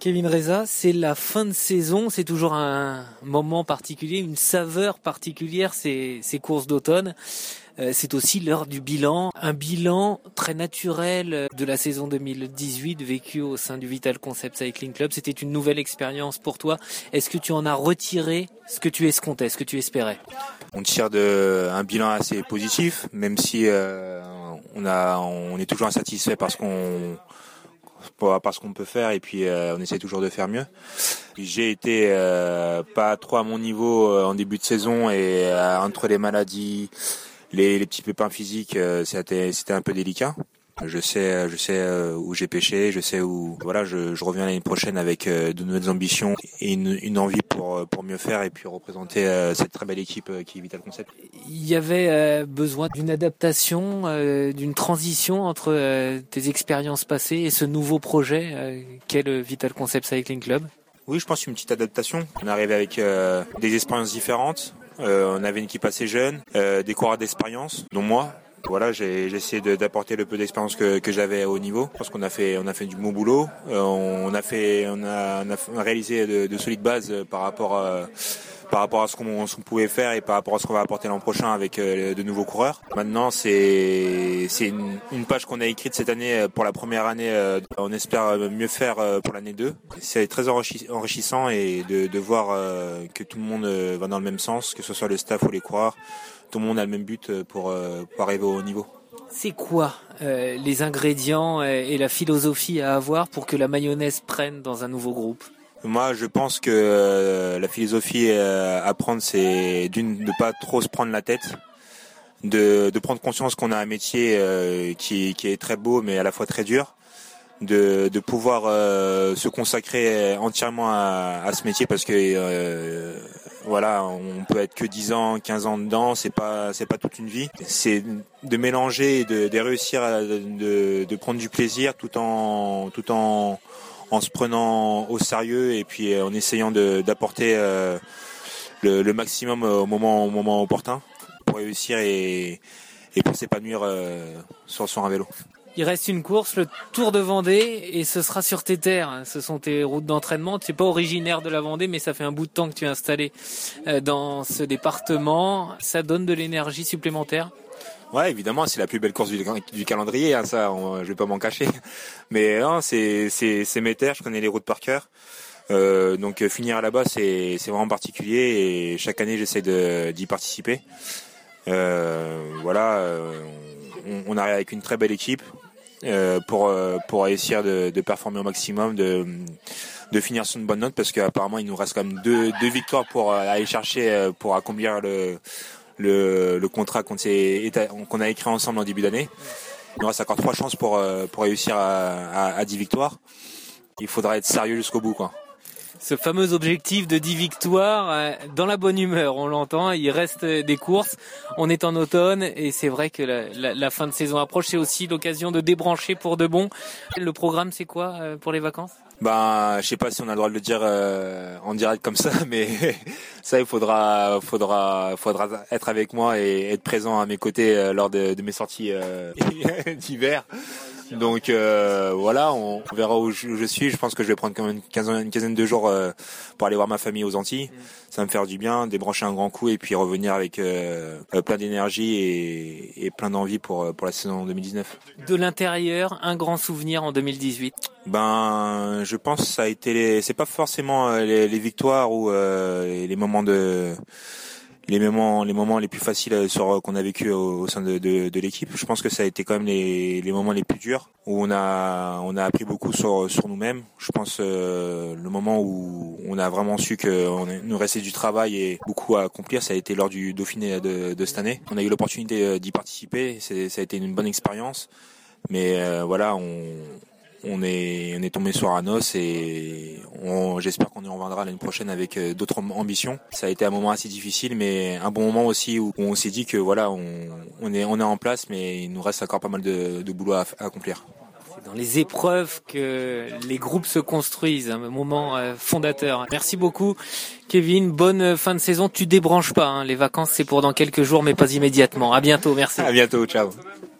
Kevin Reza, c'est la fin de saison, c'est toujours un moment particulier, une saveur particulière, ces, courses d'automne. Euh, c'est aussi l'heure du bilan, un bilan très naturel de la saison 2018 vécue au sein du Vital Concept Cycling Club. C'était une nouvelle expérience pour toi. Est-ce que tu en as retiré ce que tu escomptais, ce que tu espérais? On tire de un bilan assez positif, même si euh, on on est toujours insatisfait parce qu'on parce qu'on peut faire et puis euh, on essaie toujours de faire mieux. J'ai été euh, pas trop à mon niveau euh, en début de saison et entre les maladies, les, petits pépins physiques, c'était un peu délicat. Je sais, je sais euh, où j'ai pêché, je sais où. Voilà, je, je reviens l'année prochaine avec euh, de nouvelles ambitions et une, une, envie pour euh, pour mieux faire et puis représenter cette très belle équipe qui est Vital Concept. Il y avait besoin d'une adaptation, d'une transition entre tes expériences passées et ce nouveau projet qu'est le Vital Concept Cycling Club? Oui, je pense une petite adaptation. On est arrivé avec des expériences différentes. on avait une équipe assez jeune, des coureurs d'expérience, dont moi. Voilà, j'ai essayé d'apporter le peu d'expérience que, que j'avais au niveau. Je pense qu'on a fait, on a fait du bon boulot. Euh, on a fait, on a, on a réalisé de, de, solides bases par rapport à, par rapport à ce qu'on pouvait faire et par rapport à ce qu'on va apporter l'an prochain avec euh, de nouveaux coureurs. Maintenant, c'est une, une, page qu'on a écrite cette année pour la première année. Euh, on espère mieux faire pour l'année 2. C'est très enrichissant et de, de voir que tout le monde va dans le même sens, que ce soit le staff ou les coureurs tout le monde a le même but euh, pour, euh, pour arriver au haut niveau. C'est quoi euh, les ingrédients et la philosophie à avoir pour que la mayonnaise prenne dans un nouveau groupe? Moi, je pense que la philosophie à prendre, c'est d'une de pas trop se prendre la tête, de, de prendre conscience qu'on a un métier qui, qui est très beau mais à la fois très dur, de, de pouvoir se consacrer entièrement à, à, ce métier parce que voilà on peut être que 10 ans 15 ans dedans c'est pas c'est pas toute une vie c'est de mélanger et de, réussir à de, prendre du plaisir tout en tout en en se prenant au sérieux et puis en essayant d'apporter euh, le, maximum au moment au moment opportun pour réussir et, et pour s'épanouir sur, sur un vélo. Il reste une course, le Tour de Vendée, et ce sera sur tes terres. Ce sont tes routes d'entraînement. Tu n'es pas originaire de la Vendée, mais ça fait un bout de temps que tu es installé euh, dans ce département. Ça donne de l'énergie supplémentaire. Ouais, évidemment, c'est la plus belle course du, calendrier, hein, ça, je vais pas m'en cacher. Mais c'est mes terres, je connais les routes par cœur. Euh, donc finir là-bas, c'est vraiment particulier et chaque année, j'essaie d'y participer. Euh, voilà. Euh, on, arrive avec une très belle équipe euh, pour euh, pour réussir de, performer au maximum, de de finir sur une bonne note parce qu'apparemment il nous reste quand même deux, deux victoires pour euh, aller chercher pour accomplir le le, le contrat qu'on qu'on a écrit ensemble en début d'année. Il nous reste encore trois chances pour pour réussir à, à, à 10 victoires. Il faudra être sérieux jusqu'au bout quoi ce fameux objectif de 10 victoires euh, dans la bonne humeur, on l'entend, il reste des courses, on est en automne et c'est vrai que la, fin de saison approche, c'est aussi l'occasion de débrancher pour de bon. Le programme c'est quoi euh, pour les vacances? Bah, je sais pas si on a le droit de le dire euh, en direct comme ça, mais ça, il faudra, faudra, faudra être avec moi et être présent à mes côtés lors de, de mes sorties d'hiver. Donc euh, voilà, on verra où je, suis. Je pense que je vais prendre quand même une quinzaine, une quinzaine de jours euh, pour aller voir ma famille aux Antilles. Mm. Ça va me faire du bien, débrancher un grand coup et puis revenir avec euh, plein d'énergie et, et, plein d'envie pour pour la saison 2019. De l'intérieur, un grand souvenir en 2018. Ben, je pense que ça a été, c'est pas forcément les, les victoires ou les moments de les moments les moments les plus faciles euh, qu'on a vécu au, sein de, de, de l'équipe. Je pense que ça a été quand même les, les moments les plus durs où on a on a appris beaucoup sur sur nous-mêmes. Je pense euh, le moment où on a vraiment su qu'on nous restait du travail et beaucoup à accomplir, ça a été lors du Dauphiné de, de cette année. On a eu l'opportunité euh, d'y participer. Ça a été une bonne expérience. Mais euh, voilà, on, on est on est tombé sur un os et j'espère qu'on y reviendra l'année prochaine avec euh, d'autres ambitions. Ça a été un moment assez difficile, mais un bon moment aussi où, on s'est dit que voilà, on, on, est on est en place, mais il nous reste encore pas mal de, de boulot à, accomplir. C'est dans les épreuves que les groupes se construisent, un moment euh, fondateur. Merci beaucoup, Kevin. Bonne fin de saison. Tu débranches pas. Hein. Les vacances, c'est pour dans quelques jours, mais pas immédiatement. À bientôt. Merci. À bientôt. Ciao.